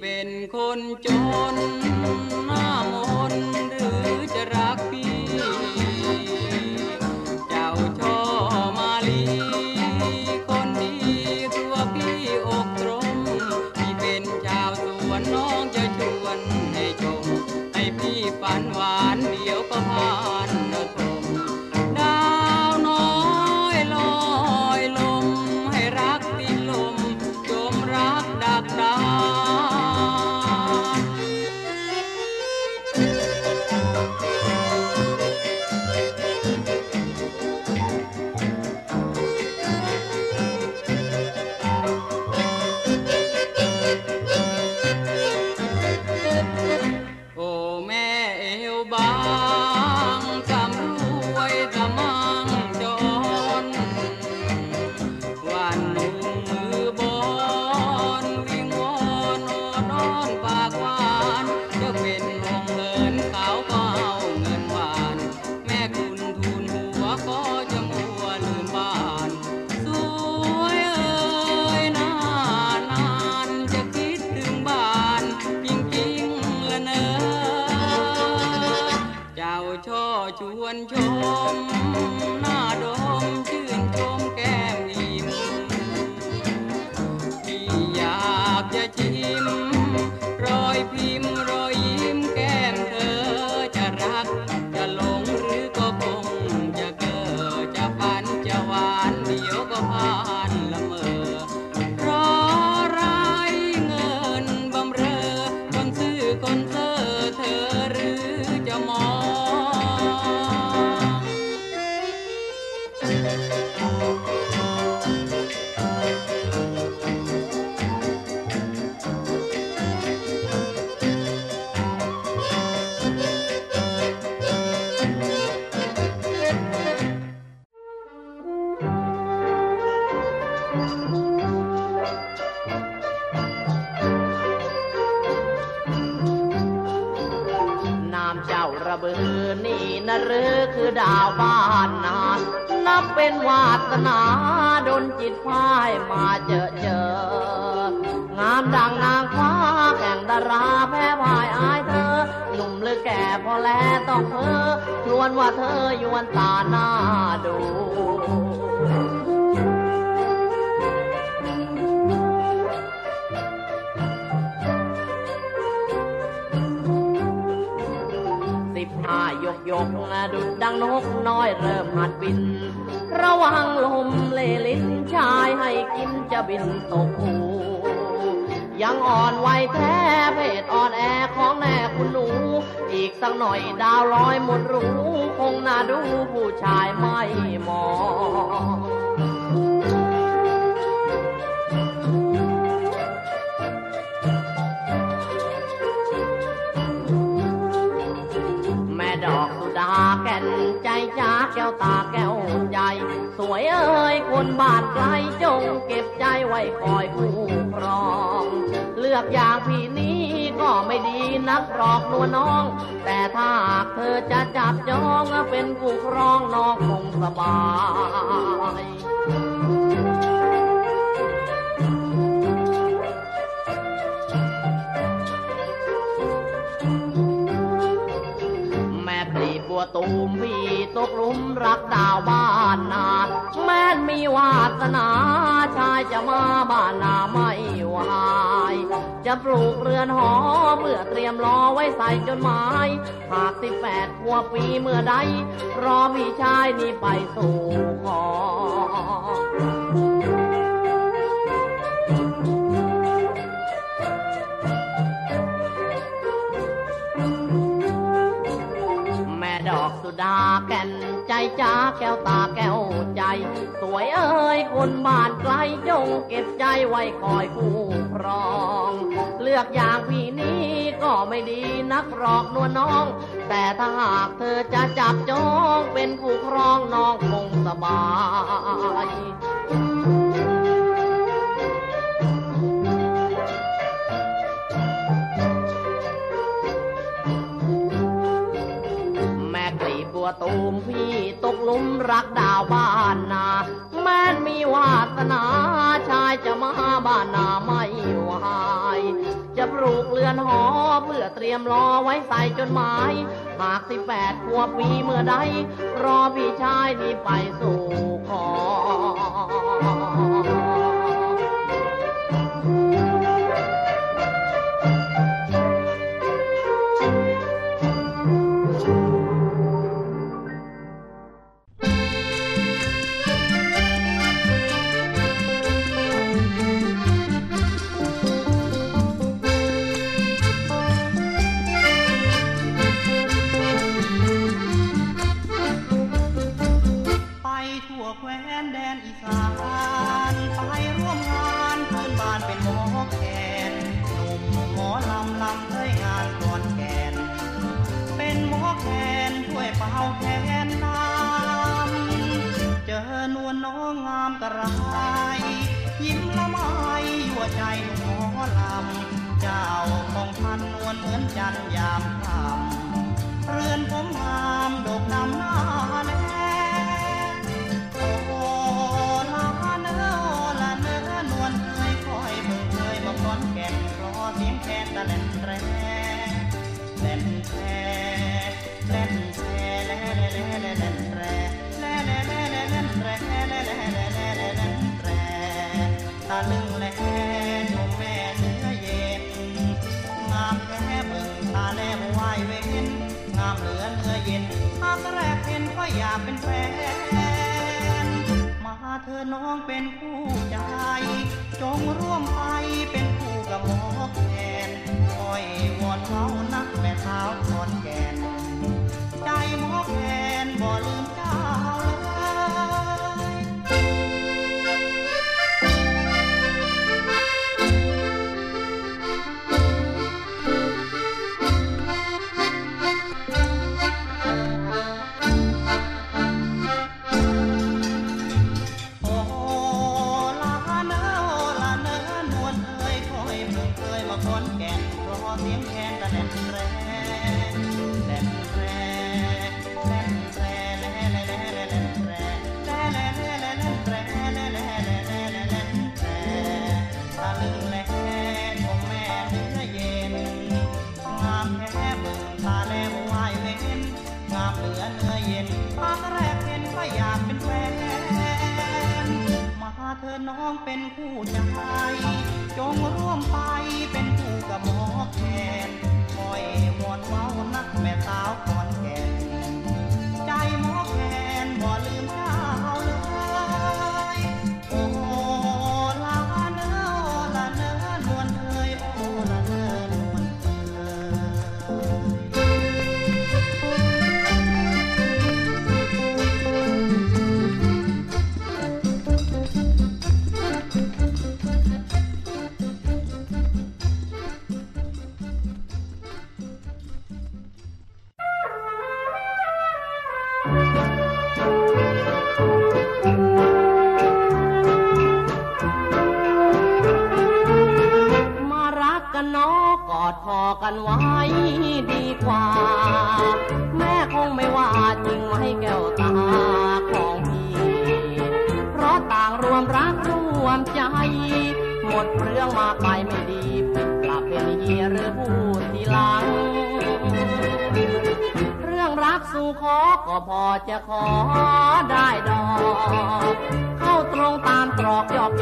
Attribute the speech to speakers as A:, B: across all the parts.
A: เป็นคนจนหน้ามน นะดุดดังนกน้อยเริ่มหัดบิน ระ
B: วังลมเลลิ้นชายให้กินจะบินตกหูยังอ่อนไหวแท้เพศอ่อนแอของแน่คุณหนู อีกสักหน่อยดาวลอยหมดรู้คงน่าดูผู้ชายไม่มอง หลอกลวงน้อง แต่ถ้าเธอจะจับจองเป็นผู้ครองน้องคงสบายตูมพี่ตกลุมรักดาวบ้านนา แม่นมีวาสนา ชายจะมาบ้านนาไม่ไหว จะปลูกเรือนหอเมื่อเตรียมรอไว้ใส่จดหมายหากสิบแปดขวบปีเมื่อใด รอพี่ชายนี่ไปสู่ขอแม่ดอกสุดาแก่น ใจจ้าแก้วตาแก้วใจ สวยเอ้ยคนบ้านไกลจงเก็บใจไว้คอยคู่ครอง เลือกอย่างพี่นี้ก็ไม่ดีนักหรอกนวลน้อง แต่ถ้าหากเธอจะจับจองเป็นคู่ครองน้องคงสบายตูมพี่ มรักดาวบ้านนา แม่นมีวาสนา ชายจะมาบ้านนาไม่วาย จะปลูกเรือนหอเพื่อเตรียมรอไว้ใส่จดหมาย หากสิบแปดขวบปีเมื่อใด รอพี่ชาย
C: ที่ไปสู่ขอ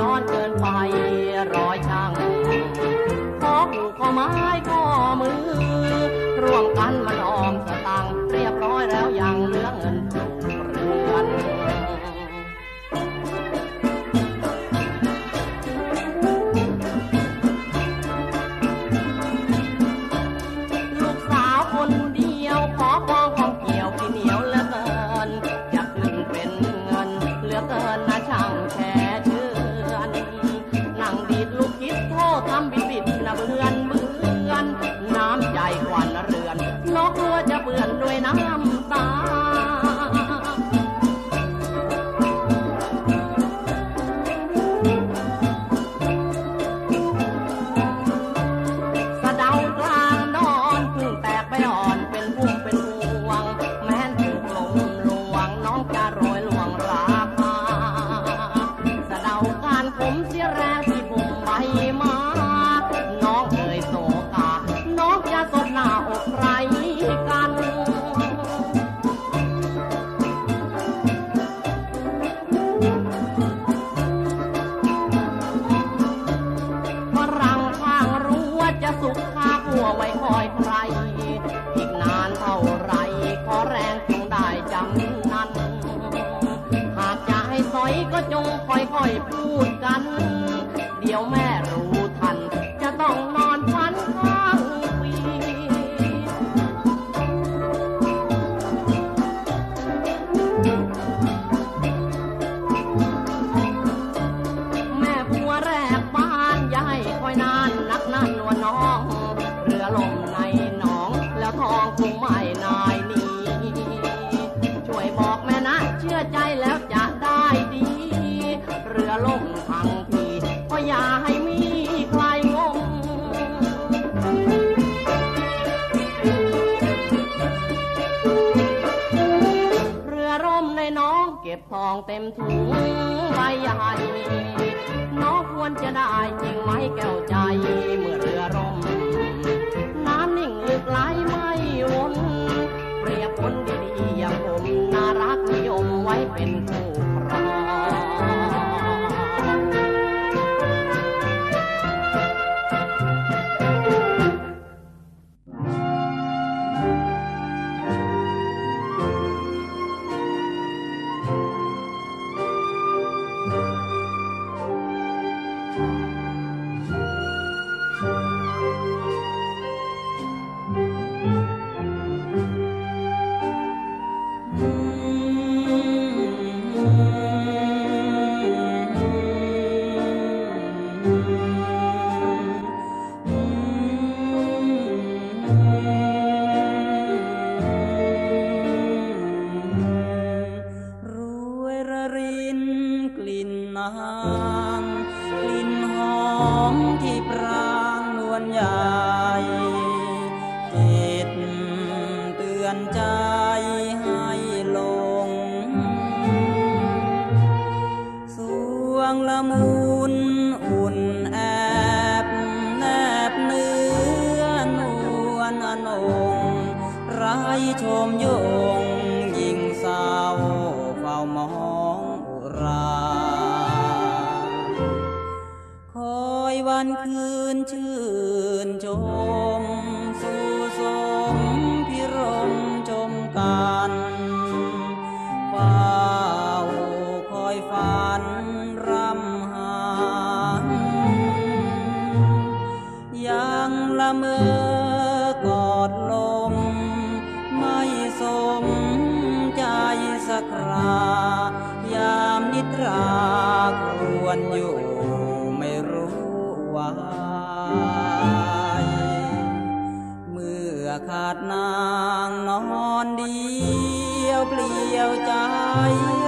C: ย้อนเกินไปรอย
B: ช่างขอผูกข้อไม้ อยพูดกัน เต็มถุงใบใหญ่น้องควรจะได้จริงไหมแก้วใจเมื่อเรือร่มน้ำนิ่งลึกไหลไม่วนเปรียบคนดีๆอย่างผมน่ารักนิยมไว้เป็
D: นคู่ thôm vô វតៃ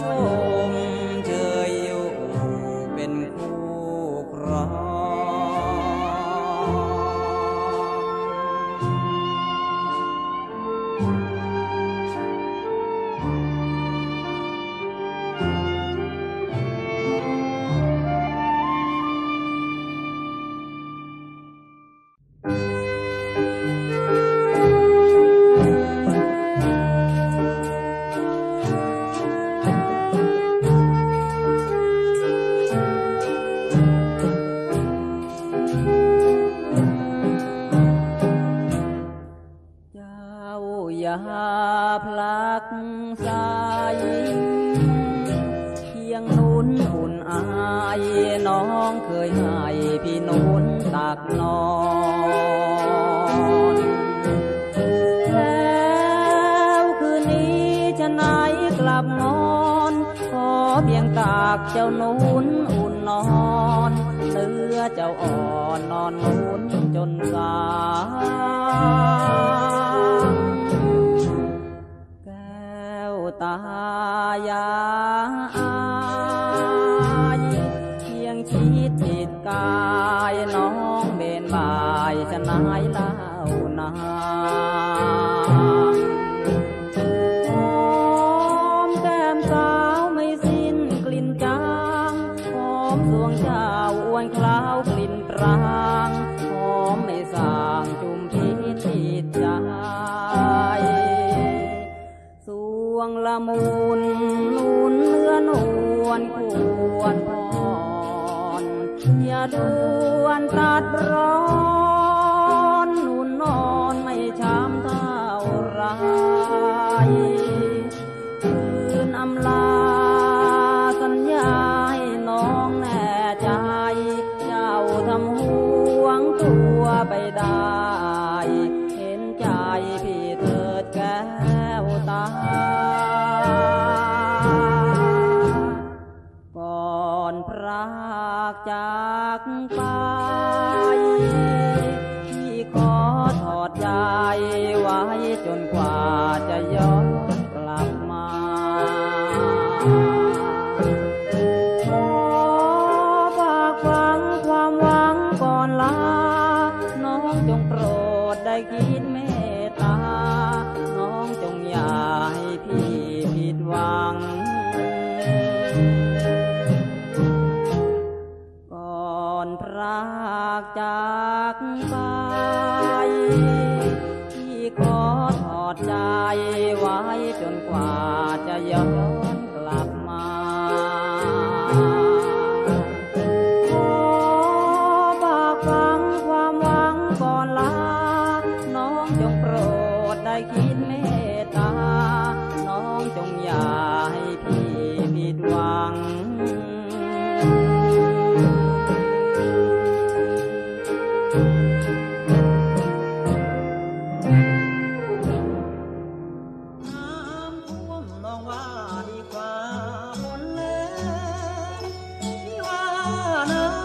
D: ชม วนพรอย่าด่วนตัดรอาก จา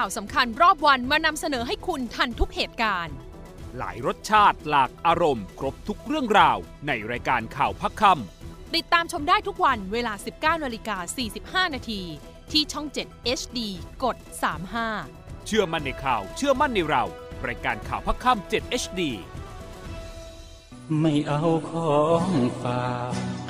E: ข่าวสำคัญรอบวันมานำเสนอให้คุณทันทุกเหตุการณ์
F: หลายรสชาติหลากอารมณ์ ครบทุกเรื่องราว ในรายการข่าวพักค
E: ติดตามชมได้ทุกวันเวลา 19นาฬิกา45 นาที ที่ช่อง 7 HD กด 35ำ
F: เชื่อมั่นในข่าว เชื่อมั่นในเรา รายการข่าวพักคำ7 HD
G: ไม่เอาของฝาก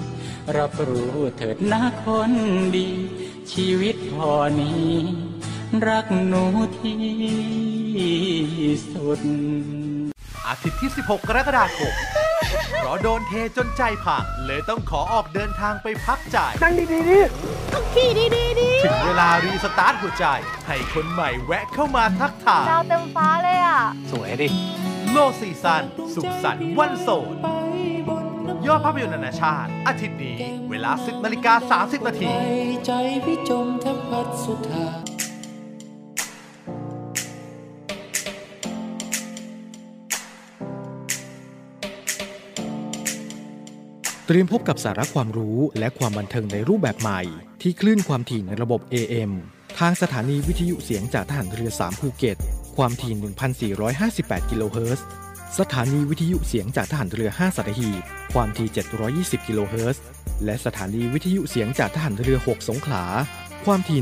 G: รับรู้เถิดนะคนดี ชีวิตพอนี้ รักหนูที่สุด
H: อาทิตย์ที่ 16 กรกฎาคมเพราะโดนเทจนใจพังเลยต้องขอออกเดินทางไปพักใจ
I: นั่งดีๆดิต้องขี่ดีๆดิ
H: ถึงเวลา restart หัวใจ ให้คนใหม่แวะเข้ามาทักทาย
I: ดาวเต็มฟ้าเลยอะ
H: สวยดิ Low Season สุขสันต์วันโสดย อดภาพยนตร์นานาชาติ อาทิตย์นี้ เวลา 10นาฬิกา30 นาที
J: ใจพี่จมแทบพัดสุดทา
K: เตรียมพบกับสาระความรู้และความบันเทิงในรูปแบบใหม่ ที่คลื่นความถี่ในระบบ AM ทางสถานีวิทยุเสียงจากทหารเรือ 3 ภูเก็ต ความถี่ 1,458 กิโลเฮิรตซ์ สถานีวิทยุเสียงจากทหารเรือ 5สัตหีบความถี่ 720 กิโลเฮิรตซ์ และสถานีวิทยุเสียงจากทหารเรือ 6 สงขลา ความถี่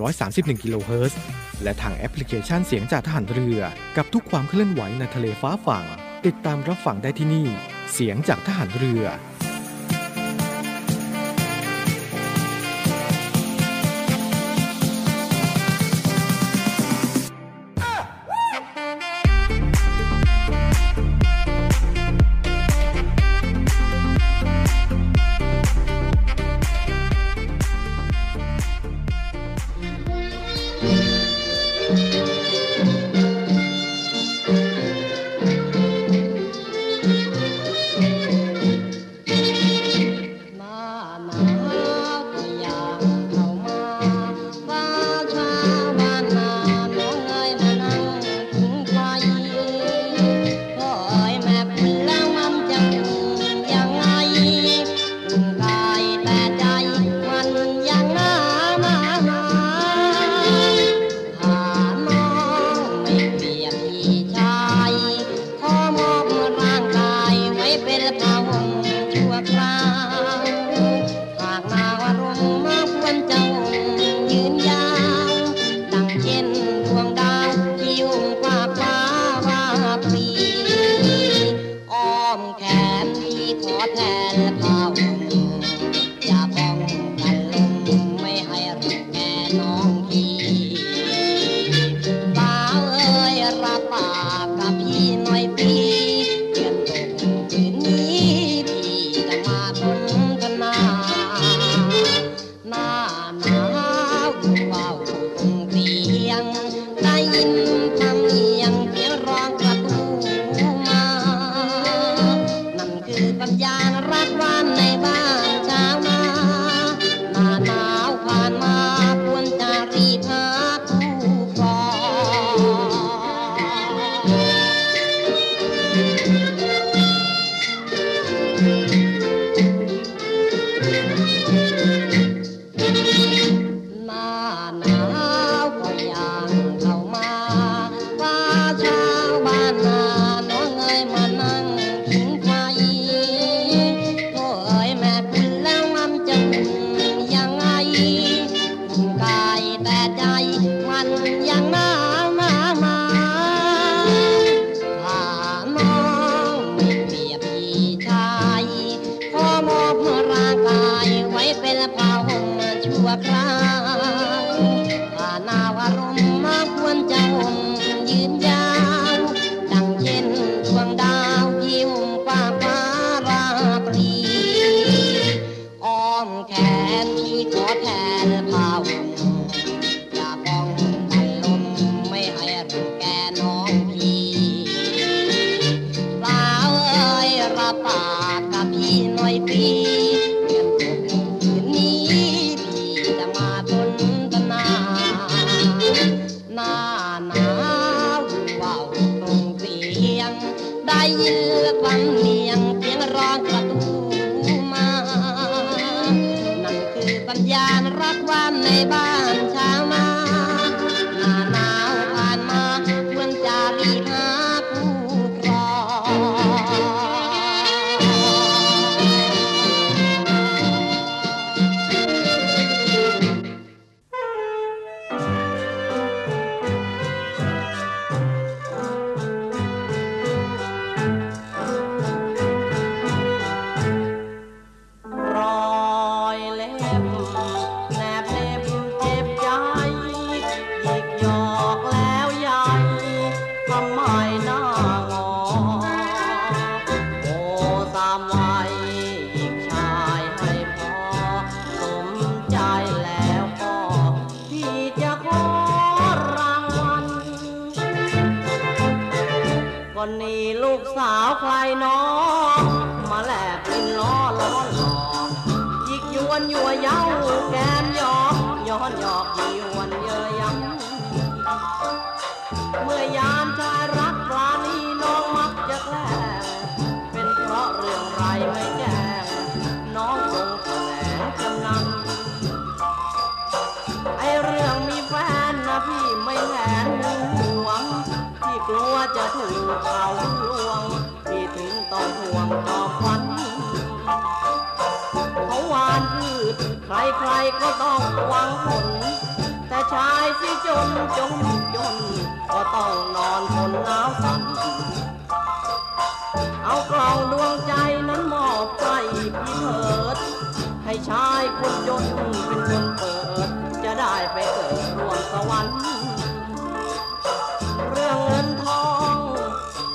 K: 1,431 กิโลเฮิรตซ์ และทางแอปพลิเคชันเสียงจากทหารเรือ กับทุกความเคลื่อนไหวในทะเลฟ้าฝั่ง ติดตามรับฟังได้ที่นี่ เสียงจากทหารเรือ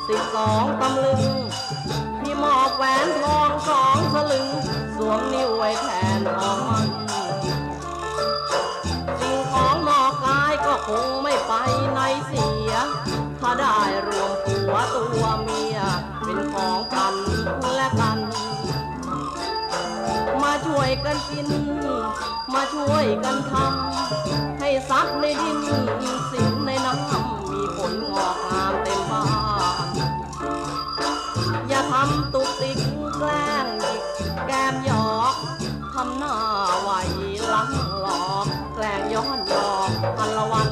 L: สิบ
B: สองตำลึง พี่มอบแหวนทองสองสลึง สวมนิ้วไว้แทนออกมันสิ่งของนอกกายก็คงไม่ไปในเสีย ถ้าได้รวมผัวตัวเมีย เป็นของกันและกัน มาช่วยกันกิน มาช่วยกันทำให้ซักในดินสิ่งในน้ำมีผลงอกงามเต็มบ้านำตุกติกแกล้งหยิกแก้มหยอกทำหน้าไหวลังหลอกแกล้งย้อนยอกพันละวัน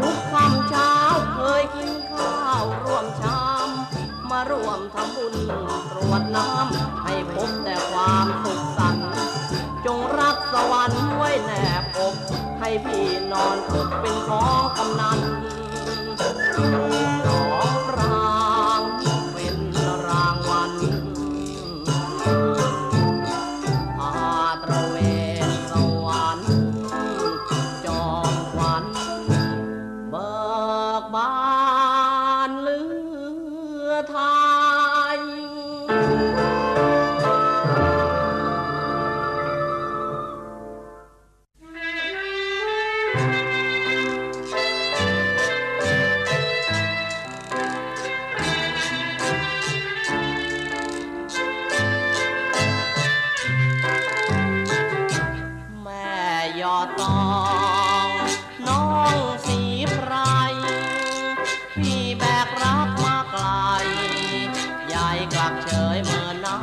B: ทุกคำเช้าเคยกินข้าวร่วมชามมาร่วมทำบุญตรวจน้ำให้พบแต่ความสุขสันจงรักสวรรค์ไว้แนบอกให้พี่นอนอกเป็นของกำนัน ยายกลับเฉยเมินหน้า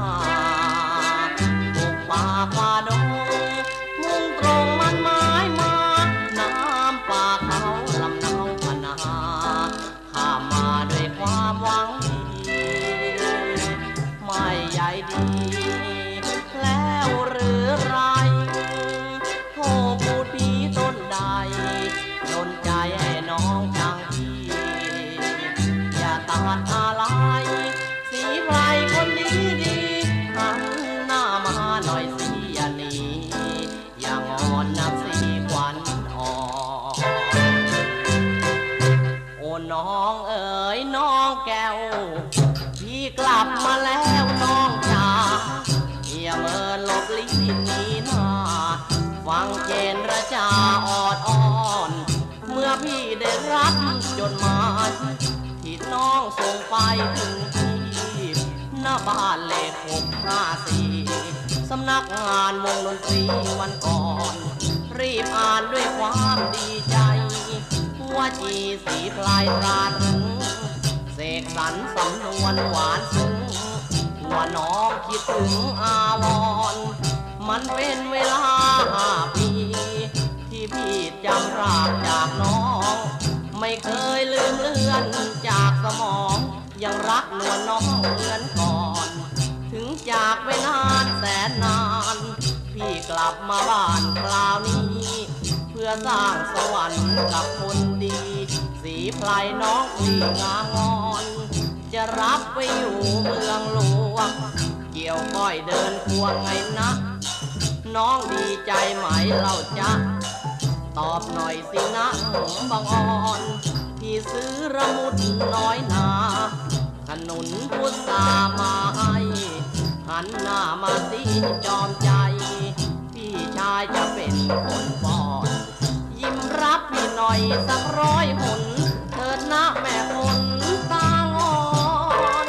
B: ไปถึงที่หน้าบ้านเลขหกห้าสี่สำนักงานวงดนตรีวันก่อน รีบอ่านด้วยความดีใจ ว่าจีสีพลายราถึงเสกสรรสำนวนหวานซึ้งว่าน้องคิดถึงอาวรมันเป็นเวลาห้าปี ที่พี่จำรากจากน้อง ไม่เคยลืมเลือนจากสมอง ยังรักนวลน้องเหมือนก่อน ถึงจากไปนานแสนนาน พี่กลับมาบ้านคราวนี้ เพื่อสร้างสวรรค์กับคนดี สีไพรน้องสีงามอน จะรับไปอยู่เมืองหลวง เกี่ยวก้อยเดินควงไงนะ น้องดีใจไหมเราจะตอบหน่อยสินะบางอ่อนพี่ซื้อระมุดน้อยนา นุนพุทธามาให้หันหน้ามาสิจอมใจ พี่ชายจะเป็นคนปอนยิ้มรับพี่หน่อยสักร้อยหนเถิดนะแม่คนตางอน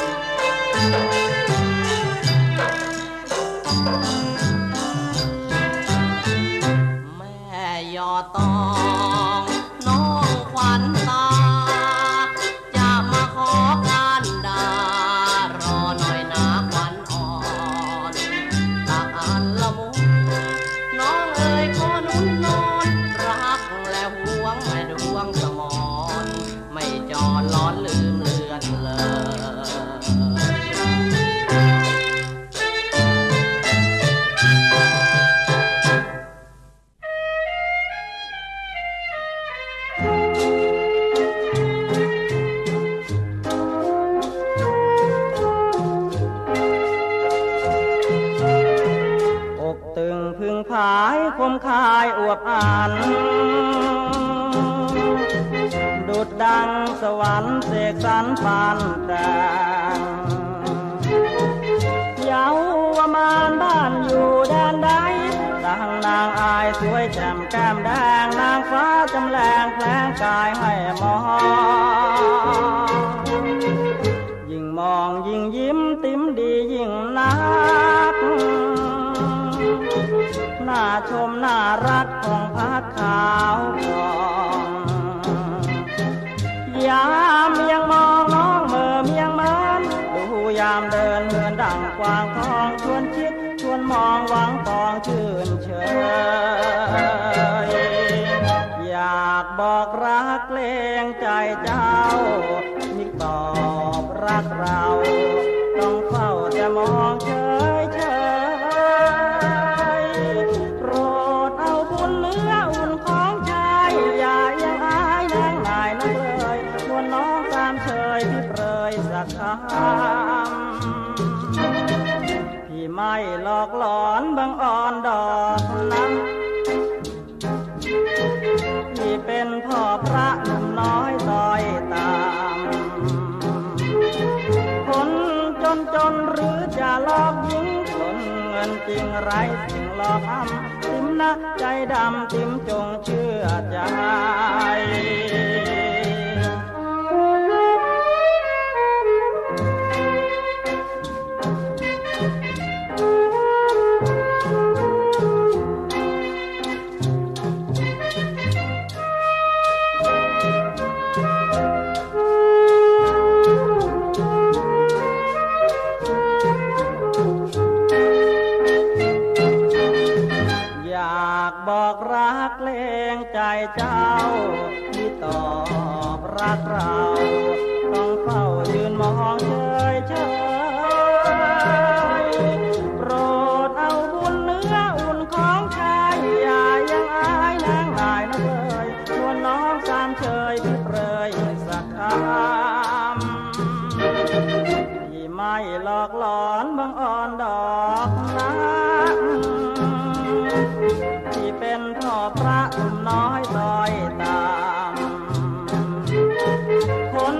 B: ายอว
M: บอันดุดดังสวรรค์เสกสรรปานแต่งเยาวมานบ้านอยู่แดนใดดังนางอายสวยแจ่มแก้มแดงนางฟ้าจำแรงแผลงกายให้มองยิ่งมองยิ่งยิ้มติ้มดียิ่ง ชมน่ารักของพักขาวทองยามยังมองน้องเมื่อเมียงมันดูยามเดินเหมือนดังกวางทองชวนคิดชวนมองหวังตองชื่นเชยอยากบอกรักเกรงใจเจ้ามิตอบรักเรา ต้องเฝ้าแต่มอง ไรสิ่งหลอกอ้ำติมนะใจดำติมจงเชื่อใจ องอ่อนดอกนักที่เป็นพ่อพระหนุ่มน้อยต่อยตามคน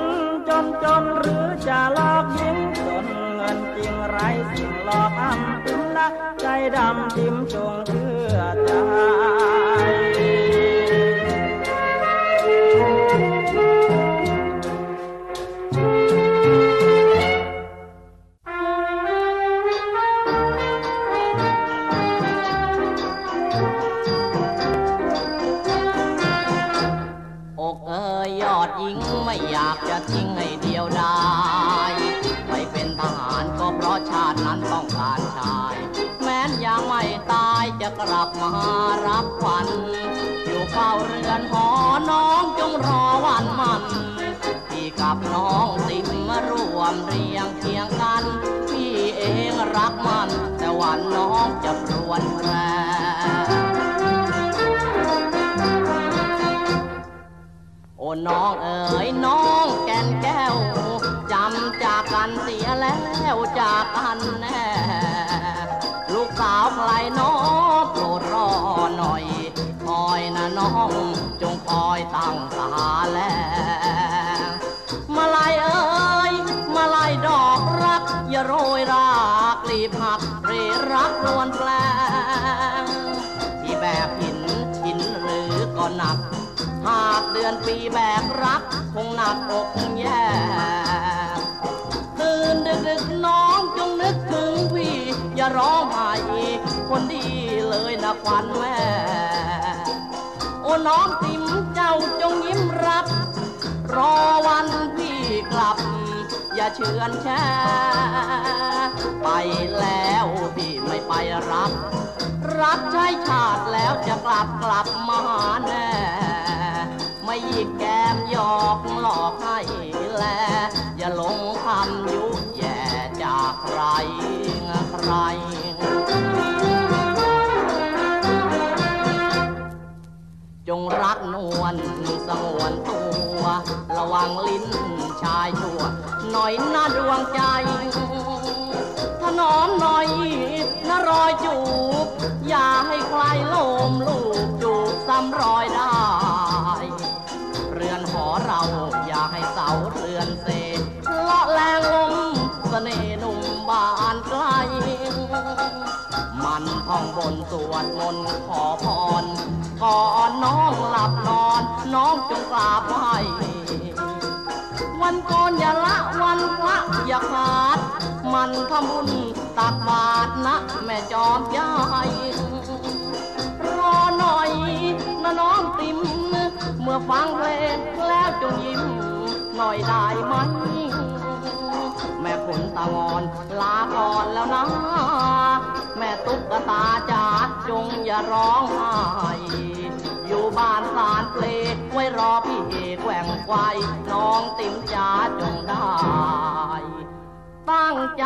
M: จนจนหรือจะลอกยิงจนเงินจริงไรสิ่งหลอกอ้ำติมนะใจดำติมจง
B: มารับขวัญอยู่เฝ้าเรือนหอน้องจงรอวันมันพี่กับน้องติดมารวมเรียงเคียงกัน พี่เองรักมัน แต่วันน้องจะรวนแปรโอ้น้องเอ๋ยน้องแก่นแก้วจำจากกันเสียแล้วจากกันแน่ลูกสาวใครน้อง อหน่อยคอยนะน้องจงคอยตั้งตาแลมาลายเอ๋ยมาลายดอกรัก อย่าโรยรากลีบหักเรรักนวลแปลงที่แบบหินหินหรือก็หนัก หากเดือนปีแบกรัก คงหนักอกแย่ตื่นดึกดึกๆน้องจงนึกถึงพี่ อย่าร้องไห้คนดี เลยนะควันแม่ โอ้น้องติมเจ้าจงยิ้มรับ รอวันพี่กลับ อย่าเชือนแช่ไปแล้วพี่ไม่ไปรับ รับใช้ชาติแล้วจะกลับกลับมาแน่ไม่หยิกแกมหยอกหลอกให้แล อย่าหลงคำยุแย่จากใครใคร จงรักนวลสงวนตัว ระวังลิ้นชายชั่ว หน่อยหน้าดวงใจ ถนอมหน่อยนะรอยจูบ อย่าให้ใครโลมลูกจูบซ้ำรอยได้ เรือนหอเราอย่าให้เสาเรือน ท่องบนสวดมนต์ขอพร ก่อนน้องหลับนอน น้องจงกราบไหววันก่อนอย่าละวันพระอย่าขาด มันทำบุญตักบาตรนะแม่จอมยายรอหน่อยนะน้องติม เมื่อฟังเพลงแล้วจงยิ้มหน่อยได้ไหม แม่ขนตาวอนลาก่อนแล้วนะ แม่ตุ๊กตาจ๋าจงอย่าร้องไห้อยู่บ้านสารเพลงไว้รอพี่แกว่งไวน้องติ๋มจ๋าจงได้ ตั้งใจ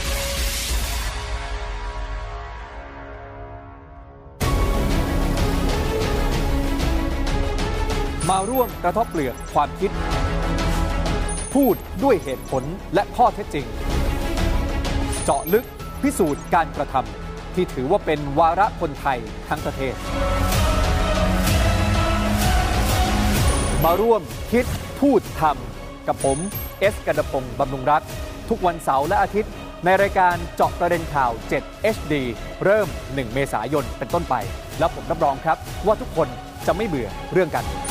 N: มาร่วมกระทบเปลือกความคิด พูดด้วยเหตุผลและข้อเท็จจริง เจาะลึกพิสูจน์การกระทำที่ถือว่าเป็นวาระคนไทยทั้งประเทศ มาร่วมคิดพูดทำกับผมเอสกันดพงศ์บำรุงรัฐ ทุกวันเสาร์และอาทิตย์ ในรายการเจาะประเด็นข่าว 7 HD เริ่ม 1 เมษายนเป็นต้นไป แล้วผมรับรองครับว่าทุกคนจะไม่เบื่อเรื่องการเมือง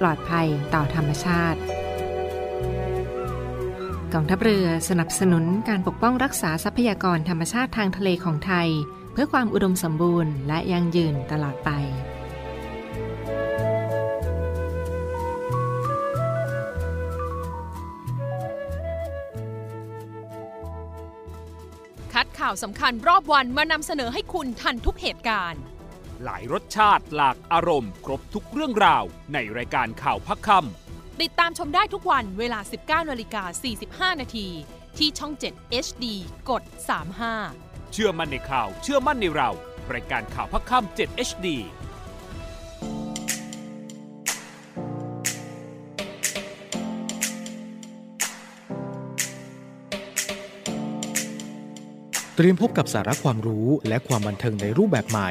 O: ปลอดภัยต่อธรรมชาติกองทัพเรือสนับสนุนการปกป้องรักษาทรัพยากรธรรมชาติทางทะเลของไทย เพื่อความอุดมสมบูรณ์และยั่งยืนตลอดไป
E: คัดข่าวสำคัญรอบวันมานำเสนอให้คุณทันทุกเหตุการณ์
P: หลายรสชาติหลากอารมณ์ ครบทุกเรื่องราว ในรายการข่าวพักคำ
E: ติดตามชมได้ทุกวันเวลา 19นาฬิกา45 นาที ที่ช่อง 7 HD กด 35
P: เชื่อมั่นในข่าว เชื่อมั่นในเรา รายการข่าวพักคำ7 HD
K: เตรียมพบกับสาระความรู้และความบันเทิงในรูปแบบใหม่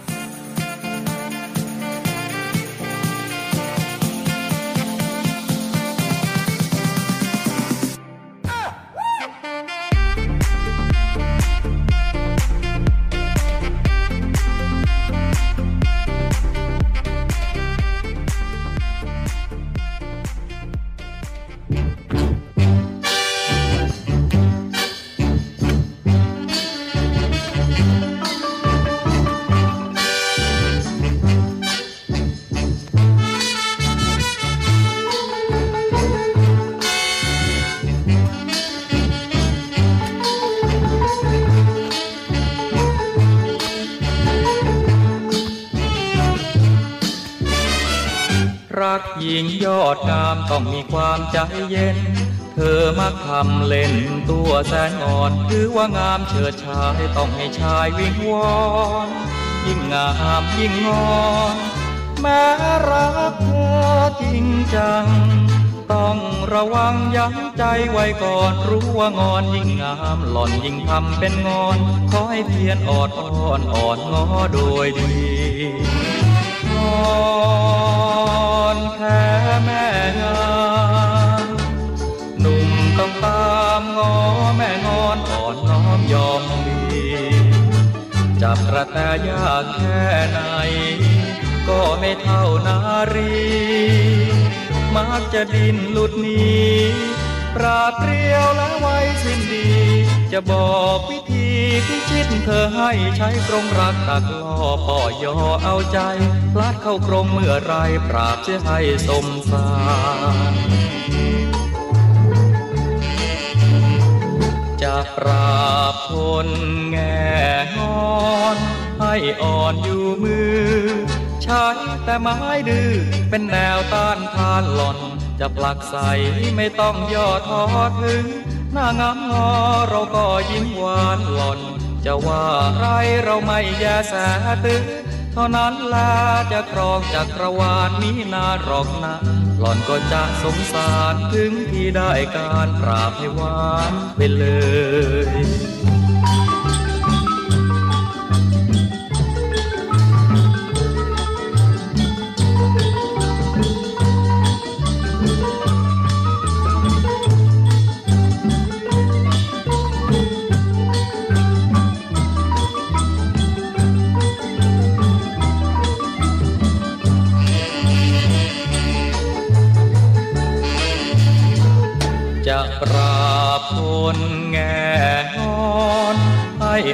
Q: ใจเย็น เธอมักทำเล่นตัวแสนอ่อน ถือว่างามเฉิดชายต้องให้ชายวิงวอนยิ่งงามยิ่งงอนแม้รักเธอจริงจัง ต้องระวังยั้งใจไว้ก่อนรู้ว่างอนยิ่งงามหล่อนยิ่งทำเป็นงอน ขอให้เพียรออดอ้อนอ่อนงอโดยดีงอนแค่แม่ อนน้อมมีจับกระแตยากแค่ไหน ก็ไม่เท่านารี มักจะดินหลุดหนีปราดเปรียวและไว้สิ้นดี จะบอกวิธีพิชิตเธอให้ใช้กรงรักตักล่อป่อยอเอาใจ พลัดเข้ากรงเมื่อไรปราบจะให้สมสาร จะปราบคนแง่งอน ให้อ่อนอยู่มือ ใช้แต่ไม้ดื้อเป็นแนวต้านทานหล่อน จะผลักใสไม่ต้องย่อท้อถึง หน้างามงอเราก็ยิ้มหวานหล่อน จะว่าไรเราไม่แยแสตึง เท่านั้นแลาจะครองจักรวาลนี้นาหรอกนะหล่อนก็จะสงสารถึงที่ได้การปราบให้หวานไปเลย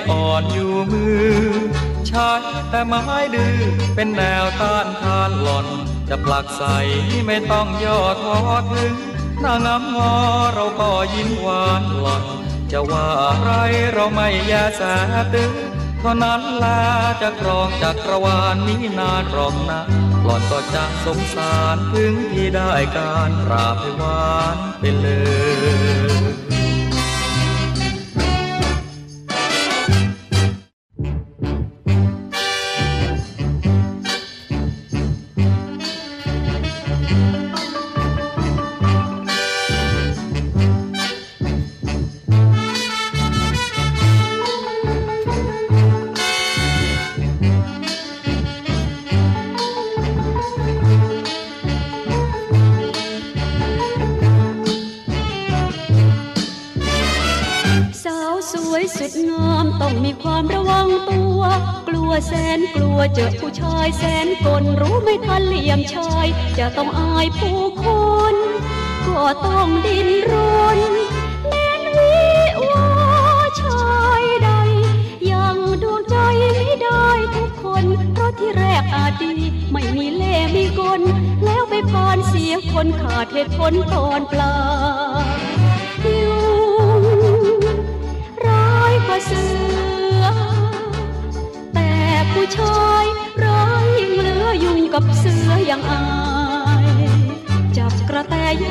Q: อ่อนอยู่มือ ใช้แต่ไม้ดื้อเป็นแนวต้านทานหล่อน จะผลักใสไม่ต้องย่อท้อถึงหน้างามงอเราก็ยิ้มหวานหล่อน จะว่าไรเราไม่แยแสตึงเท่านั้นแลาจะครองจักรวาลนี้นานหรอกนะหล่อนก็จะสงสารถึงที่ได้การปราบให้หวานไปเลย
R: จะต้องอายผู้คนก็ต้องดิ้นรนแม้นวิวาชายใด ยังดวงใจไม่ได้ทุกคน เพราะที่แรกอาจดีไม่มีเล่มีกล แล้วไปผ่านเสียคนขาดเหตุผลตอนปลาย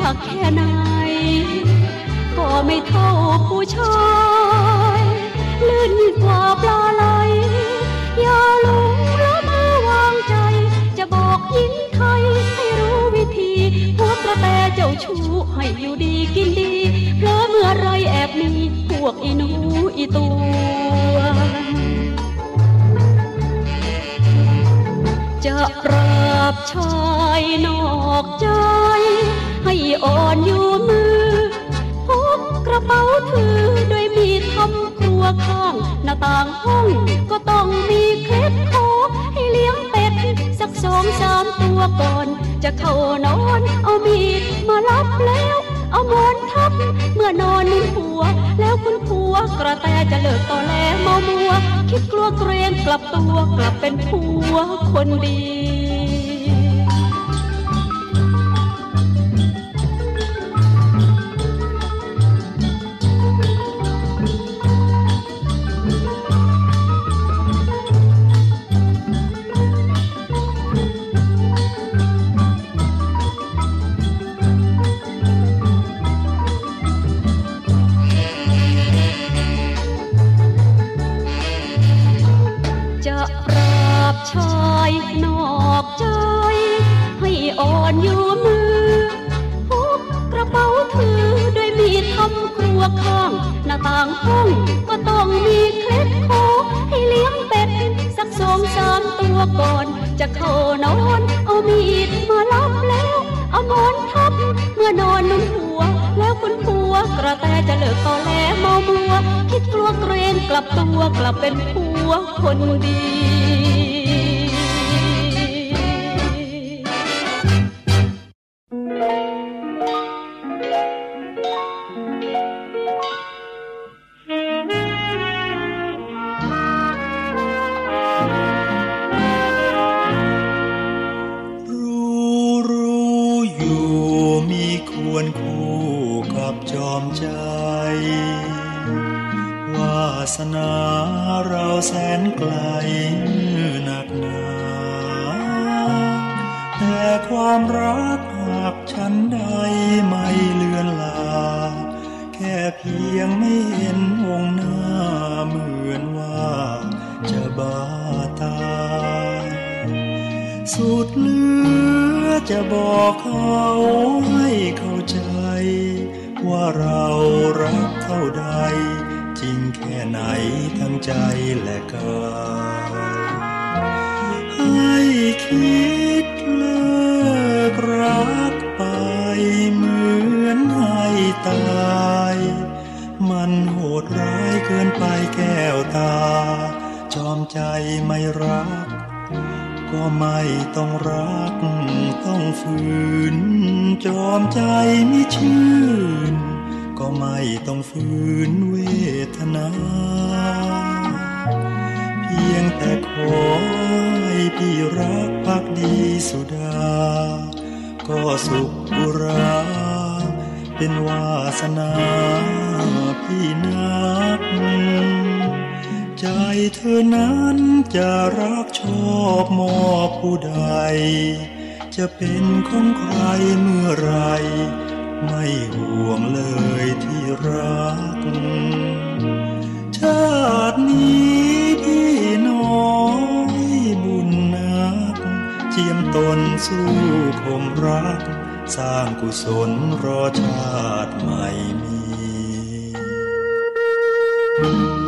R: ระแตยากแค่ไหน ก็ไม่เท่าผู้ชายลื่นกว่าปลาไหลอย่าหลงละเมอวางใจ จะบอกหญิงไทยให้รู้วิธีพวกกระแตเจ้าชู้ให้อยู่ดีกินดีเพราะเมื่อไรแอบมีพวกอีหนูอีตัวจะปราบชายนอกใจ ให้อ่อนอยู่มือพกกระเป๋าถือโดยมีทำครัวข้างหน้าต่างห้องก็ต้องมีเคล็ดขอให้เลี้ยงเป็ด สักสองสามตัวก่อน จะเข้านอนเอามีดมารับแล้ว เอาหมอนทับเมื่อนอนนุ่นหัว แล้วคุณผัวกระแตจะเลิกต่อแลเมามัว คิดกลัวเกรงกลับตัวกลับเป็นผัวคนดีาต่างห้งก็ต้องมีเคล็ดขอให้เลี้ยงเป็ด สักสองสามตัวก่อน จะเข้านอนเอามีดมารับแล้ว เอาหมอนทับ เมื่อนอนนุ่มหัว แล้วคุณผัวกระแตจะเลิกต่อแลเมามัว คิดกลัวเกรงกลับตัวกลับเป็นผัวคนดี
S: วาสนาเราแสนไกลหนักหนา แต่ความรักหากฉันใดไม่เลือนลา แค่เพียงไม่เห็นวงหน้าเหมือนว่าจะบาตายสุดเหลือจะบอกเขาให้เข้าใจ ว่าเรารักเท่าใด จริงแค่ไหนทั้งใจและกายให้คิดเลิกรักไปเหมือนให้ตาย มันโหดร้ายเกินไปแก้วตา จอมใจไม่รักก็ไม่ต้องรัก ต้องฝืน จอมใจม่ ชื่น ก็ไม่ต้องฝืนเวทนา เพียงแต่ขอให้พี่รักพักดีสุดา ก็สุขุรา เป็นวาสนาพี่นัก ใจเธอนั้นจะรักชอบมอบผู้ใดจะเป็นของใครเมื่อไร ไม่ห่วงเลยที่รัก ชาตินี้พี่น้อยบุญนัก เจียมตนสู้คมรัก สร้างกุศลรอชาติใหม่มี
T: เ